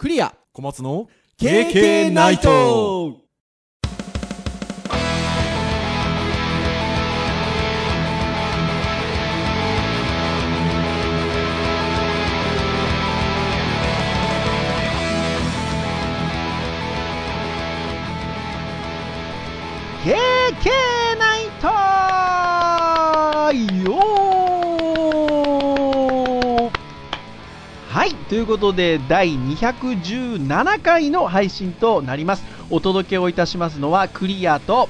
クリア。小松の KK ナイトということで、第217回の配信となります。お届けをいたしますのは、クリアと、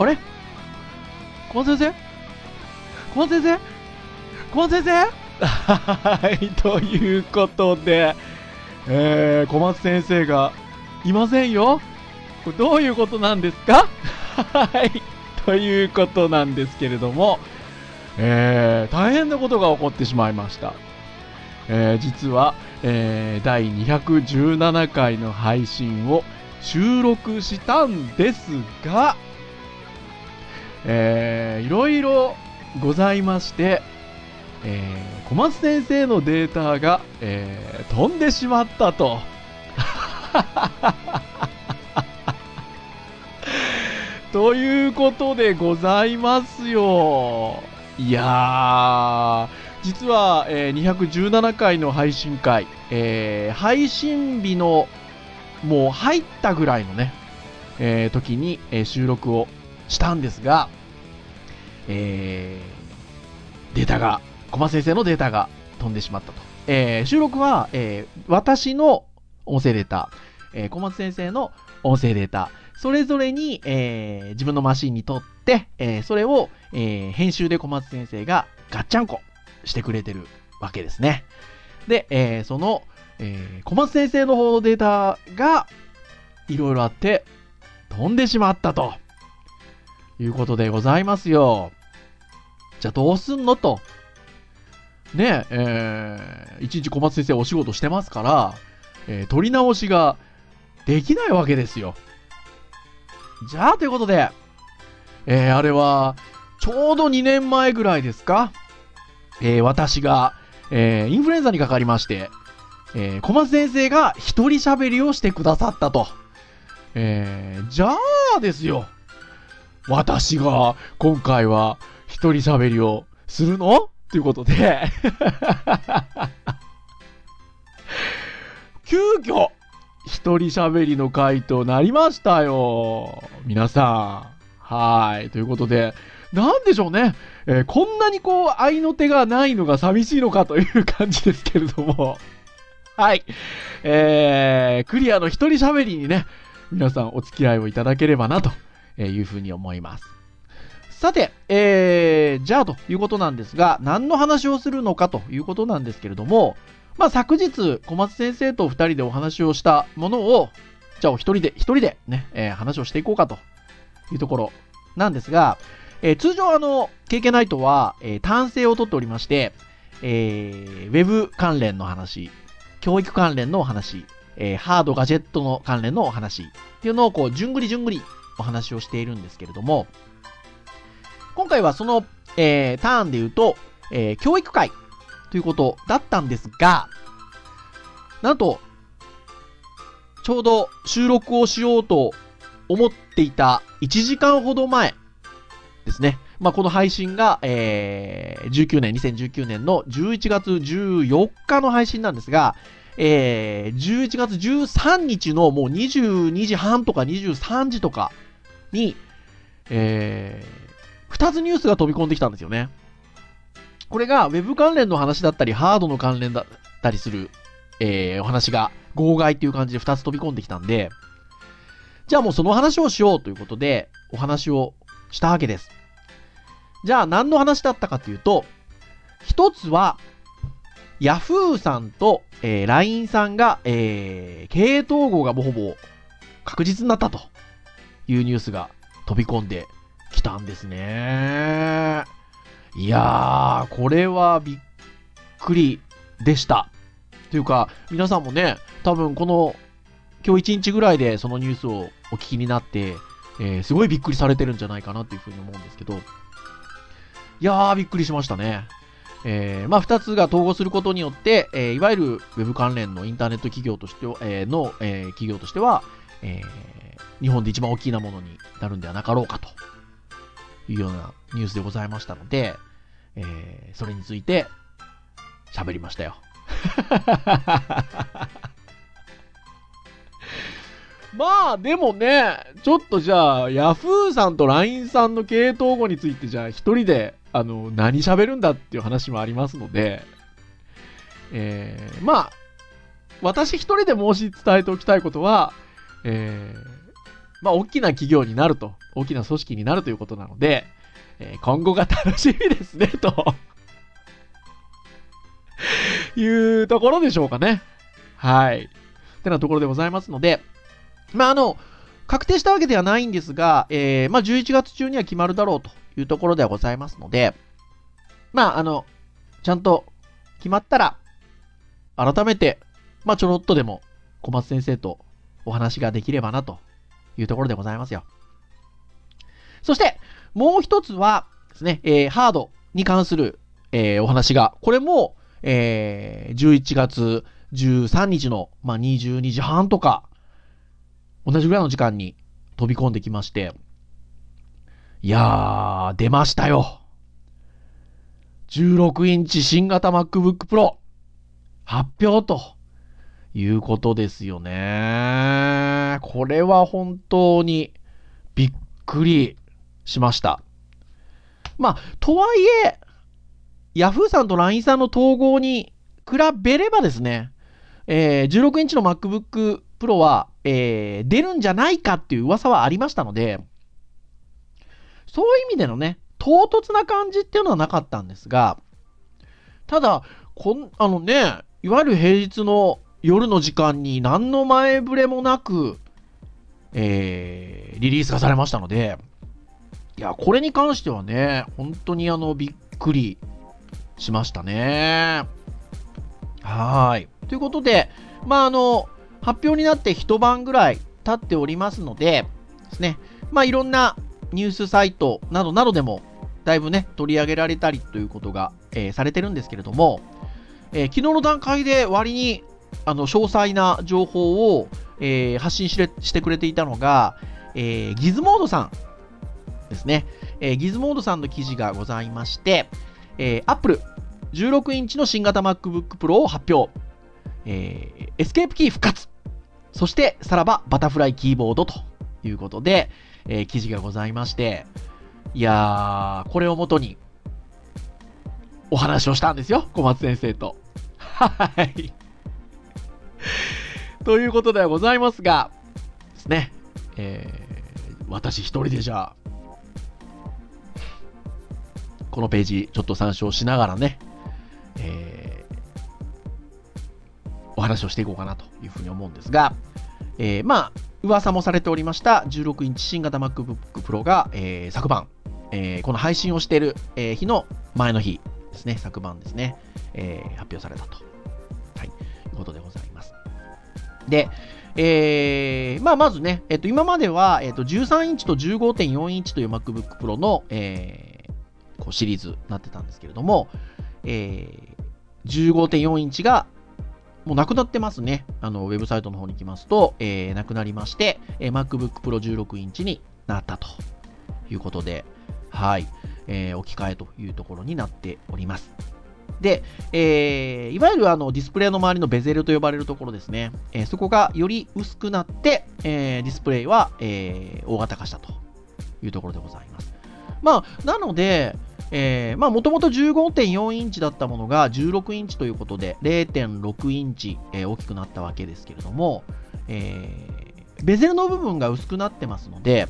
あれ？小松先生？小松先生？小松先生？はい、ということで、えー、小松先生がいませんよ。これどういうことなんですか？はい。ということなんですけれども、えー、大変なことが起こってしまいました。えー、実は、えー、第217回の配信を収録したんですが、えー、いろいろございまして、えー、小松先生のデータが、えー、飛んでしまったと。ということでございますよ。いやー、実は、えー217回の配信会、えー配信日のもう入ったぐらいのね、えー時に、えー収録をしたんですが、えーデータが、小松先生のデータが飛んでしまったと。えー収録は、えー私の音声データ、えー小松先生の音声データ、それぞれに、えー自分のマシンにとって、えーそれを、えー編集で小松先生がガッチャンコしてくれてるわけですね。で、えーその、えー小松先生の方のデータがいろいろあって飛んでしまったということでございますよ。じゃあどうすんのと。ねえ、えー、一日小松先生お仕事してますから、えー取り直しができないわけですよ。じゃあ、ということで、えーあれは、ちょうど2年前ぐらいですか、えー私が、えーインフルエンザにかかりまして、えー小松先生が一人喋りをしてくださったと。えーじゃあですよ。私が今回は一人喋りをするの？ということで、急遽、一人喋りの回となりましたよ。皆さん。はい。ということで、なんでしょうね。えーこんなにこう、愛の手がないのが寂しいのかという感じですけれども。はい。えー、クリアの一人喋りにね、皆さんお付き合いをいただければなというふうに思います。さて、えー、じゃあということなんですが、何の話をするのかということなんですけれども、まあ、昨日、小松先生と二人でお話をしたものを、じゃあお一人で、一人でね、えー話をしていこうかというところなんですが、えー通常あの、KK ナイトは、えー単性をとっておりまして、えーウェブ関連の話、教育関連のお話、えーハードガジェットの関連のお話っていうのをこう、じゅんぐりじゅんぐりお話をしているんですけれども、今回はその、えーターンで言うと、えー教育会ということだったんですが、なんと、ちょうど収録をしようと思っていた1時間ほど前ですね。まあ、この配信が、えー19年、2019年の11月14日の配信なんですが、えー11月13日のもう22時半とか23時とかに、えー、2つニュースが飛び込んできたんですよね。これが Web 関連の話だったり、ハードの関連だったりする、えーお話が、号外っていう感じで2つ飛び込んできたんで、じゃあもうその話をしようということで、お話をしたわけです。じゃあ何の話だったかというと、一つは、Yahoo さんと、えー LINE さんが、えー経営統合がほぼ確実になったというニュースが飛び込んできたんですね。いやー、これはびっくりでした。というか、皆さんもね、多分この、今日一日ぐらいでそのニュースをお聞きになって、えーすごいびっくりされてるんじゃないかなっていうふうに思うんですけど、いやー、びっくりしましたね。えーまあ、2つが統合することによって、えーいわゆるウェブ関連のインターネット企業としては、えーの、えー企業としては、えー日本で一番大きなものになるんではなかろうかというようなニュースでございましたので、えーそれについて喋りましたよ。まあでもね、ちょっとじゃあ、ヤフーさんと LINE さんの経営統合について、じゃあ一人で、あの、何喋るんだっていう話もありますので、えー、まあ、私一人で申し伝えておきたいことは、えー、まあ、大きな企業になると、大きな組織になるということなので、えー今後が楽しみですね、と いうところでしょうかね。はい。ってなところでございますので、まあ、あの、確定したわけではないんですが、えーまあ、11月中には決まるだろうというところではございますので、まあ、あの、ちゃんと決まったら、改めて、まあ、ちょろっとでも小松先生とお話ができればなというところでございますよ。そして、もう一つはですね、えーハードに関する、えーお話が、これも、えー11月13日の、まあ、22時半とか、同じぐらいの時間に飛び込んできまして、いやー、出ましたよ。16インチ新型 MacBook Pro 発表ということですよね。これは本当にびっくりしました。まあ、とはいえ、Yahoo さんと LINE さんの統合に比べればですね、えー16インチの MacBook Pro は、えー出るんじゃないかっていう噂はありましたので、そういう意味でのね、唐突な感じっていうのはなかったんですが、ただ、こん、あのね、いわゆる平日の夜の時間に何の前触れもなく、えーリリースがされましたので、いや、これに関してはね、本当にあの、びっくりしましたね。はい。ということで、まあ、あの、発表になって一晩ぐらい経っておりますので、ですね、まあ、いろんなニュースサイトなどなどでも、だいぶね、取り上げられたりということが、えーされてるんですけれども、えー昨日の段階で割に、あの、詳細な情報を、えー発信してしてくれていたのが、えーギズモードさんですね。えーギズモードさんの記事がございまして、えー、Apple 16インチの新型 MacBook Pro を発表。えーエスケープキー復活。そして、さらばバタフライキーボードということで、えー記事がございまして、いやー、これをもとに、お話をしたんですよ、小松先生と。はい。ということではございますが、ですね、えー私一人でじゃあ、このページちょっと参照しながらね、えーお話をしていこうかなというふうに思うんですが、えーまあ、噂もされておりました16インチ新型 MacBook Pro が、えー昨晩、えーこの配信をしている、えー日の前の日ですね、昨晩ですね、えー発表されたと、はい、いうことでございます。で、えーまあ、まずね、えっと、今までは、えっと、13インチと15.4インチという MacBook Pro の、えーこうシリーズになってたんですけれども、えー15.4インチがもうなくなってますね。あの、ウェブサイトの方に行きますと、えーなくなりまして、えー MacBook Pro 16インチになったということで、はい、えー置き換えというところになっております。で、えーいわゆるあのディスプレイの周りのベゼルと呼ばれるところですね、えーそこがより薄くなって、えーディスプレイは、えー大型化したというところでございます。まあ、なので、もともと15.4インチだったものが16インチということで、0.6インチ、えー大きくなったわけですけれども、えーベゼルの部分が薄くなってますので、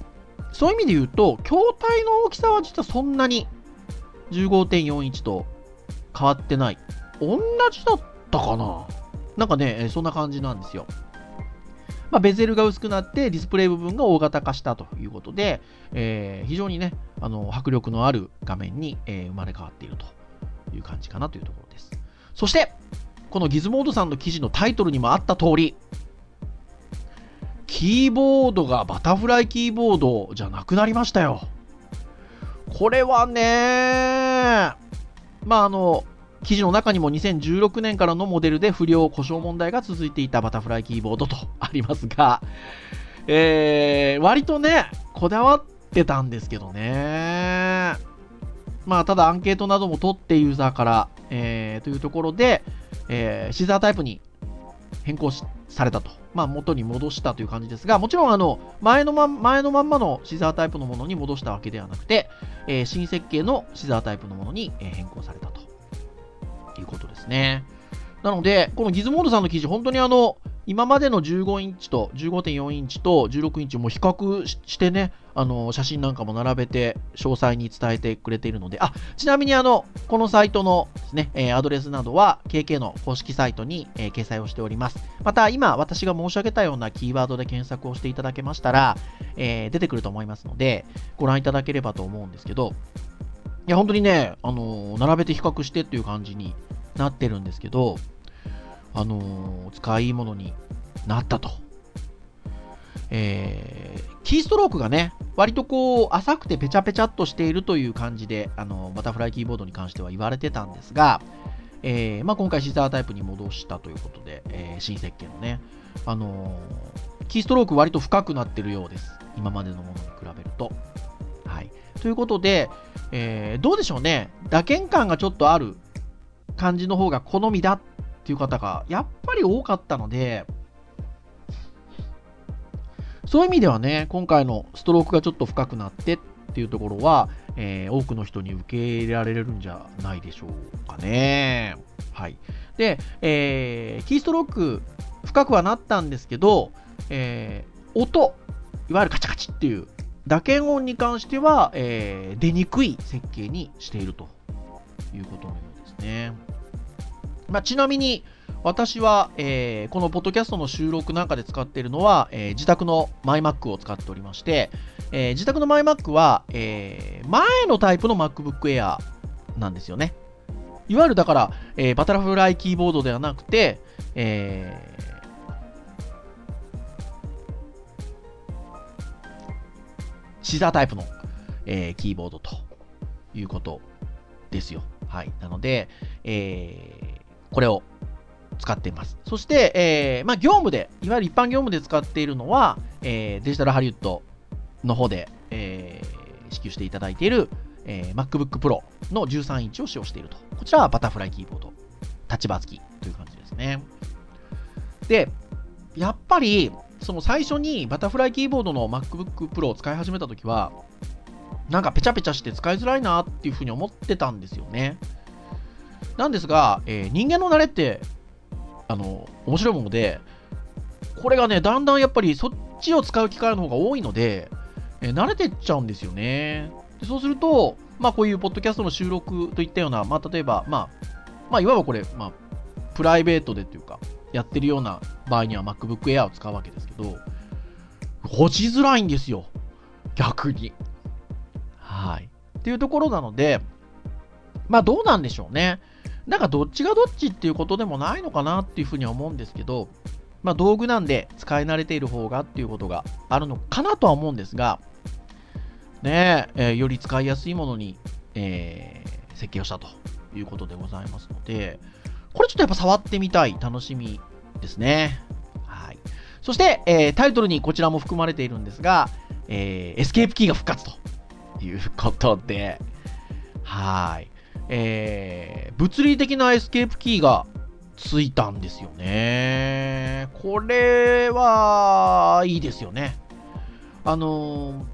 そういう意味で言うと、筐体の大きさは実はそんなに15.4インチと変わってない。同じだったかな？なんかね、そんな感じなんですよ。まあ、ベゼルが薄くなってディスプレイ部分が大型化したということで、えー非常にね、あの迫力のある画面に、えー生まれ変わっているという感じかなというところです。そして、このギズモードさんの記事のタイトルにもあった通り、キーボードがバタフライキーボードじゃなくなりましたよ。これはね、まああの、記事の中にも2016年からのモデルで不良故障問題が続いていたバタフライキーボードとありますが、えー、割とね、こだわってたんですけどね。まあ、ただアンケートなども取ってユーザーから、えー、というところで、えー、シザータイプに変更されたと。まあ、元に戻したという感じですが、もちろん、あの、前のま、前のまんまのシザータイプのものに戻したわけではなくて、えー、新設計のシザータイプのものに変更されたね。なので、このギズモードさんの記事、本当にあの、今までの15インチと15.4インチと16インチも比較してね、あの、写真なんかも並べて詳細に伝えてくれているので、あ、ちなみにあの、このサイトのですね、えー、アドレスなどは KK の公式サイトに、えー、掲載をしております。また、今私が申し上げたようなキーワードで検索をしていただけましたら、えー、出てくると思いますので、ご覧いただければと思うんですけど、いや、本当にね、あの並べて比較してっていう感じになってるんですけど、あのー、使い物になったと。えー、キーストロークがね、割とこう、浅くてペチャペチャっとしているという感じで、あの、バタフライキーボードに関しては言われてたんですが、えー、まあ、今回シザータイプに戻したということで、えー、新設計のね、あのー、キーストローク割と深くなってるようです。今までのものに比べると。はい。ということで、え、どうでしょうね。打鍵感がちょっとある感じの方が好みだっていう方がやっぱり多かったので、そういう意味ではね、今回のストロークがちょっと深くなってっていうところは、えー、多くの人に受け入れられるんじゃないでしょうかね。はい。で、えー、キーストローク深くはなったんですけど、えー、音、いわゆるカチャカチっていう打鍵音に関しては、えー、出にくい設計にしているということのようですね。まあ、ちなみに、私は、えー、このポッドキャストの収録なんかで使っているのは、えー、自宅の MyMac を使っておりまして、えー、自宅の MyMac は、え前のタイプの MacBook Air なんですよね。いわゆるだから、えバタフライキーボードではなくて、えシザータイプの、えキーボードということですよ。はい。なので、えこれを使っています。そして、えー、まあ、業務で、いわゆる一般業務で使っているのは、えー、デジタルハリウッドの方で、えー、支給していただいている、えー、MacBook Pro の13インチを使用していると。こちらはバタフライキーボード、立場付きという感じですね。で、やっぱり、その最初にバタフライキーボードの MacBook Pro を使い始めたときは、なんかペチャペチャして使いづらいなっていうふうに思ってたんですよね。なんですが、えー、人間の慣れって、あの、面白いもので、これがね、だんだんやっぱりそっちを使う機会の方が多いので、えー、慣れてっちゃうんですよね。でそうすると、まあこういうポッドキャストの収録といったような、まあ例えば、まあ、まあいわばこれ、まあ、プライベートでっていうか、やってるような場合には MacBook Air を使うわけですけど、落ちづらいんですよ。逆に。はい。っていうところなので、まあどうなんでしょうね。なんかどっちがどっちっていうことでもないのかなっていうふうには思うんですけど、まあ道具なんで使い慣れている方がっていうことがあるのかなとは思うんですが、ねえ、ー、より使いやすいものに、えー、設計をしたということでございますので、これちょっとやっぱ触ってみたい楽しみですね。はい。そして、えー、タイトルにこちらも含まれているんですが、えー、エスケープキーが復活ということで、はい。えー、物理的なエスケープキーがついたんですよね。これは、いいですよね。あの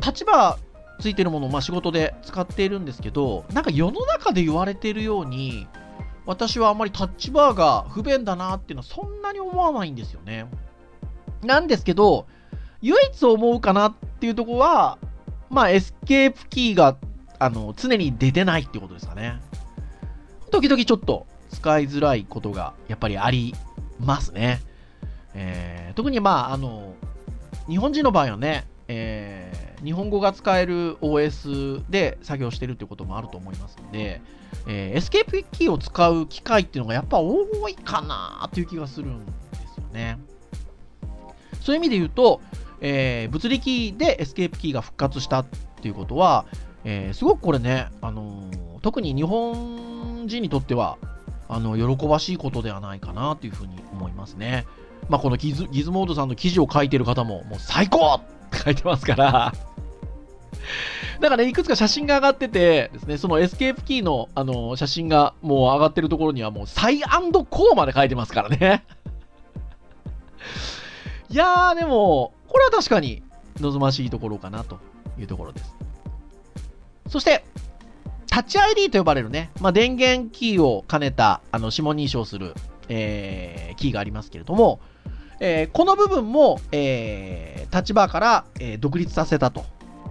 ー、立場ついてるものをまあ仕事で使っているんですけど、なんか世の中で言われてるように、私はあんまりタッチバーが不便だなっていうのはそんなに思わないんですよね。なんですけど、唯一思うかなっていうとこは、まあエスケープキーがあの、常に出てないってことですかね。時々ちょっと使いづらいことがやっぱりありますね。えー、特にまあ、あの、日本人の場合はね、えー、日本語が使える OS で作業してるってこともあると思いますので、えー、エスケープキーを使う機会っていうのがやっぱ多いかなっていう気がするんですよね。そういう意味で言うと、えー、物理キーでエスケープキーが復活したっていうことは、えー、すごくこれね、あのー、特に日本人にとっては、あの、喜ばしいことではないかなというふうに思いますね。まあ、このギズギズモードさんの記事を書いてる方も、もう最高って書いてますから だからね、いくつか写真が上がっててですね、そのエスケープキーの、あの写真がもう上がってるところにはもうサイコーまで書いてますからね いやー、でも、これは確かに望ましいところかなというところです。そして、タッチ ID と呼ばれるね、まあ、電源キーを兼ねたあの指紋認証する、えー、キーがありますけれども、えー、この部分も、えー、タッチバーから、えー、独立させたと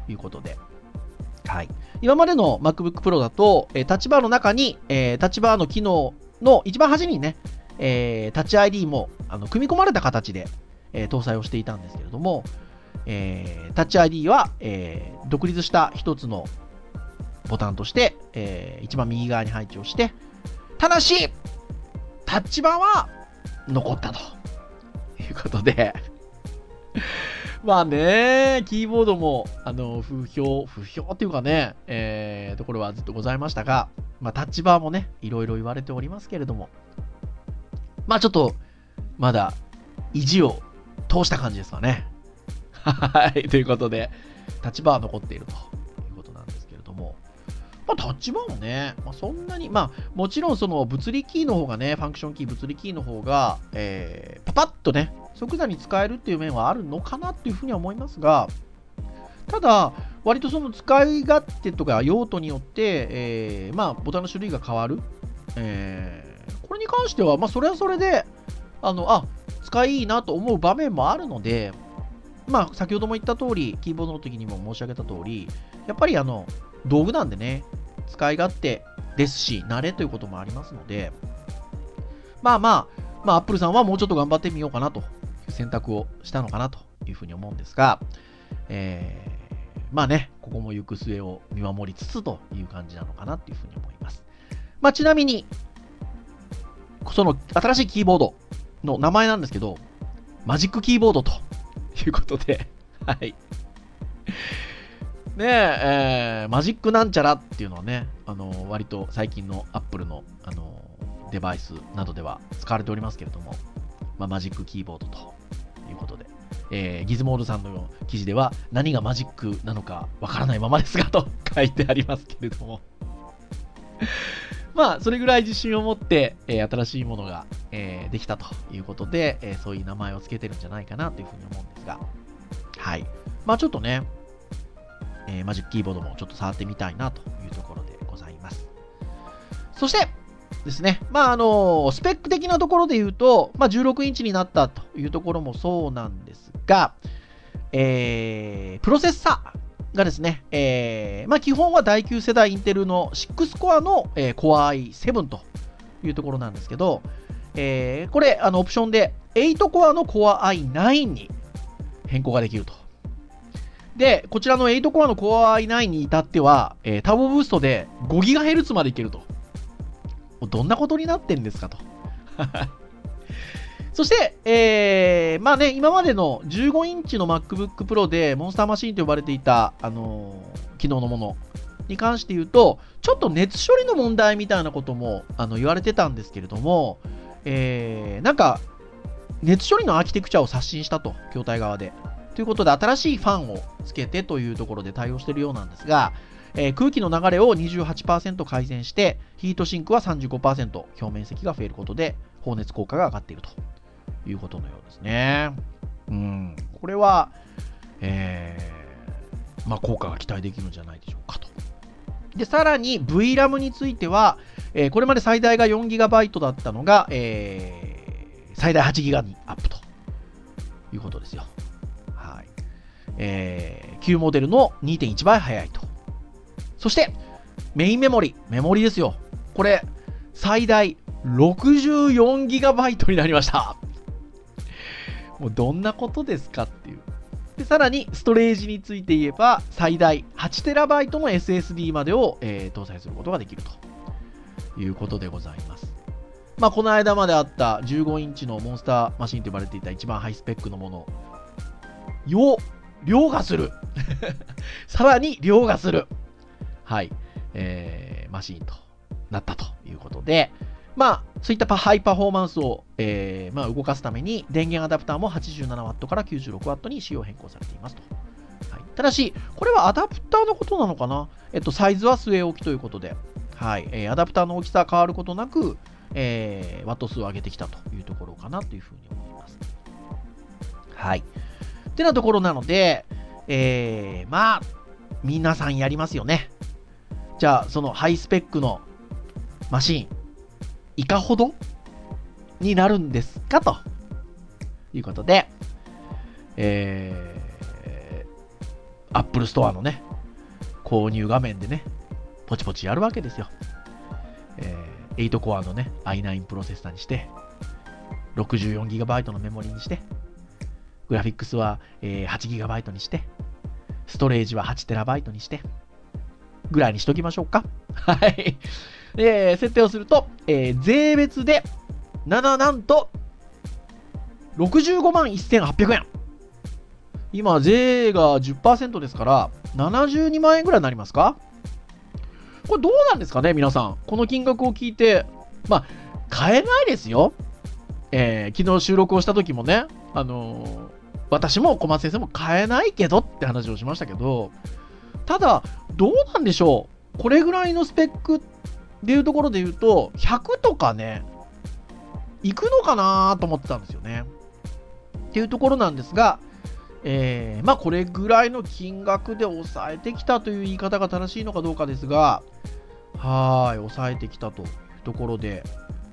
いうことで、はい、今までの MacBook Pro だと、えー、タッチバーの中に、えー、タッチバーの機能の一番端にね、えー、タッチ ID もあの組み込まれた形で、えー、搭載をしていたんですけれども、えー、タッチ ID は、えー、独立した一つのボタンとして、えー、一番右側に配置をして、ただし、タッチバーは残ったと。いうことで。まあね、キーボードも、あの、不評、不評っていうかね、えー、ところはずっとございましたが、まあ、タッチバーもね、いろいろ言われておりますけれども、まあちょっと、まだ、意地を通した感じですかね。はい、ということで、タッチバー残っていると、まあ、タッチバーもね、まあ、そんなに、まあ、もちろんその物理キーの方がね、ファンクションキー、物理キーの方が、えー、パパッとね、即座に使えるっていう面はあるのかなっていうふうには思いますが、ただ、割とその使い勝手とか用途によって、えー、まあ、ボタンの種類が変わる。えー、これに関しては、まあ、それはそれで、あの、あ、使いいいなと思う場面もあるので、まあ、先ほども言った通り、キーボードの時にも申し上げた通り、やっぱりあの、道具なんでね、使い勝手ですし、慣れということもありますので、まあまあ、まあ、アップルさんはもうちょっと頑張ってみようかなという選択をしたのかなというふうに思うんですが、えー、まあね、ここも行く末を見守りつつという感じなのかなというふうに思います。まあ、ちなみに、その新しいキーボードの名前なんですけど、マジックキーボードということで、はい。ねえ、ー、マジックなんちゃらっていうのはね、あの割と最近の Apple の、あのデバイスなどでは使われておりますけれども、まあ、マジックキーボードということで、えー、ギズモードさんの記事では何がマジックなのかわからないままですがと 書いてありますけれども。まあ、それぐらい自信を持って、えー、新しいものが、えー、できたということで、えー、そういう名前を付けてるんじゃないかなというふうに思うんですが、はい。まあ、ちょっとね、えー、マジックキーボードもちょっと触ってみたいなというところでございます。そしてですね、まああのスペック的なところで言うと、まあ、16インチになったというところもそうなんですが、えー、プロセッサーがですね、えー、まあ、基本は第9世代インテルの6コアの、えー、Core i7 というところなんですけど、えー、これあのオプションで8コアの Core i9 に変更ができるとで、こちらの8コアの Core i9 に至っては、えー、ターボブーストで 5GHz までいけると。どんなことになってんですかと。そして、えー、まあね、今までの15インチの MacBook Pro でモンスターマシンと呼ばれていた、あのー、機能のものに関して言うと、ちょっと熱処理の問題みたいなこともあの言われてたんですけれども、えー、なんか、熱処理のアーキテクチャを刷新したと、筐体側で。ということで、新しいファンをつけてというところで対応しているようなんですが、えー、空気の流れを28%改善して、ヒートシンクは35%、表面積が増えることで、放熱効果が上がっているということのようですね。うん、これは、えー、まあ、効果が期待できるんじゃないでしょうかと。で、さらに VRAM については、えー、これまで最大が 4GB だったのが、えー、最大 8GB にアップということですよ。えー、旧モデルの2.1倍速いと。そして、メインメモリ。メモリですよ。これ、最大 64GB になりました。もうどんなことですかっていう。でさらに、ストレージについて言えば、最大 8TB の SSD までを、えー、搭載することができるということでございます。まあ、この間まであった15インチのモンスターマシンと呼ばれていた一番ハイスペックのものを凌駕する。さらに凌駕する。はい、えー、マシンとなったということで、まあ、そういったハイパフォーマンスを、えーまあ、動かすために電源アダプターも 87W から 96W に仕様変更されていますと。はい、ただし、これはアダプターのことなのかな？えっと、サイズは据え置きということで、はい、えー、アダプターの大きさ変わることなく、えー、ワット数を上げてきたというところかなというふうに思います。はい。ってなところなので、えー、まあ、皆さんやりますよね。じゃあ、そのハイスペックのマシン、いかほどになるんですかということで、えー、Apple Store のね、購入画面でね、ポチポチやるわけですよ。えー、8コアのね、i9 プロセッサーにして、64GB のメモリにして、グラフィックスは、えー、8GB にして、ストレージは 8TB にして、ぐらいにしときましょうか。はい。で、設定をすると、えー、税別で、7なんと、65万1800円。今、税が10%ですから、72万円ぐらいになりますか？これどうなんですかね、皆さん。この金額を聞いて、まあ、買えないですよ。えー、昨日収録をした時もね、あの、私も小松先生も買えないけどって話をしましたけど、ただ、どうなんでしょう？これぐらいのスペックでいうところで言うと、100とかね、行くのかなと思ってたんですよね。っていうところなんですが、えー、まあこれぐらいの金額で抑えてきたという言い方が正しいのかどうかですが、はい、抑えてきたというところで、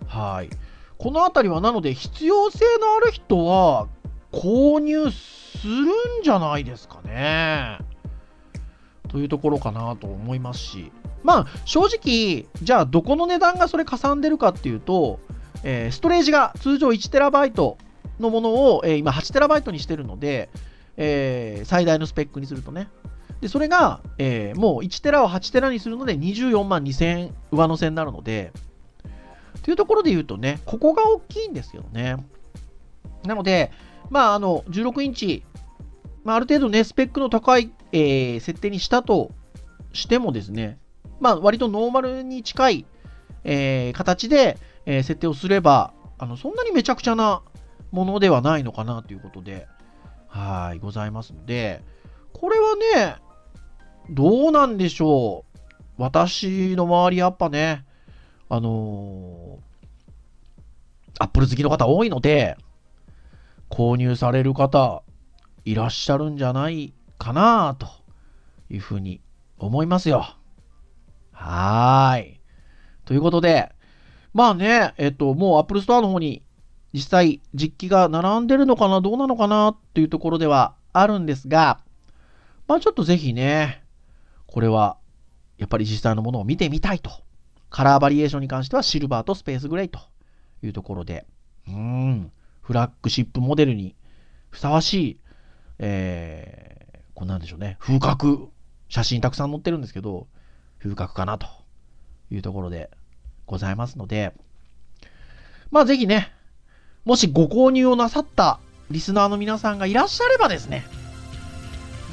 はい。この辺りはなので必要性のある人は購入するんじゃないですかね。というところかなと思いますし、まあ正直、じゃあどこの値段がそれかさんでるかっていうと、えー、ストレージが通常 1TB のものを、えー、今 8TB にしてるので、えー、最大のスペックにするとね。で、それが、え、もう1テラを8テラにするので24万2000円上乗せになるので、というところで言うとね、ここが大きいんですよね。なので、まあ、あの、16インチ、まあ、ある程度ね、スペックの高い、えー、設定にしたとしてもですね、まあ、割とノーマルに近い、えー、形で、えー、設定をすれば、あの、そんなにめちゃくちゃなものではないのかなということで、はい、ございますので、これはね、どうなんでしょう。私の周りやっぱね、あのー、アップル好きの方多いので、購入される方いらっしゃるんじゃないかなというふうに思いますよ。はーい。ということで、まあね、えっと、もう Apple Store の方に実際実機が並んでるのかな、どうなのかなっていうところではあるんですが、まあちょっとぜひね、これはやっぱり実際のものを見てみたいと。カラーバリエーションに関してはシルバーとスペースグレーというところで、うん、フラッグシップモデルにふさわしい、えー、こうなんでしょうね、風格、写真たくさん載ってるんですけど、風格かなというところでございますので、まあぜひね、もしご購入をなさったリスナーの皆さんがいらっしゃればですね、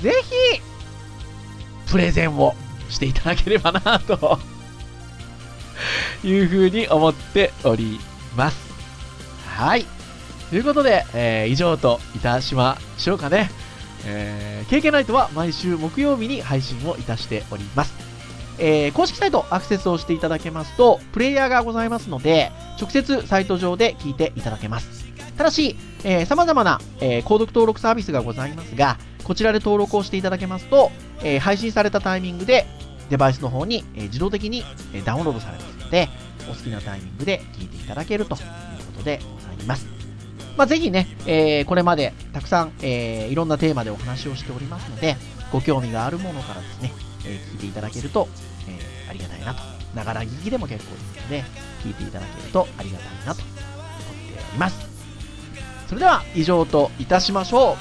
ぜひ、プレゼンをしていただければなというふうに思っております。はい。ということで、えー、以上といたしましょうかね。えー、KK ナイトは毎週木曜日に配信をいたしております。えー、公式サイトアクセスをしていただけますと、プレイヤーがございますので、直接サイト上で聞いていただけます。ただし、えー、様々な、えー、購読登録サービスがございますが、こちらで登録をしていただけますと、えー、配信されたタイミングでデバイスの方に、えー、自動的に、え、ダウンロードされますので、お好きなタイミングで聞いていただけるということでございます。まあ、ぜひね、えー、これまでたくさん、えー、いろんなテーマでお話をしておりますので、ご興味があるものからですね、えー、聞いていただけると、えー、ありがたいなと。ながら聞きでも結構ですので、聞いていただけるとありがたいなと思っております。それでは以上といたしましょ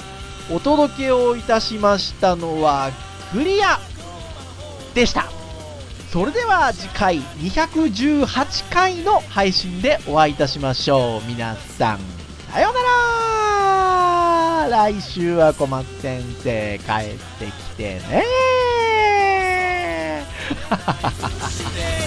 う。お届けをいたしましたのはクリアでした。それでは次回218回の配信でお会いいたしましょう。皆さん、さようなら。来週は小松先生帰ってきてね。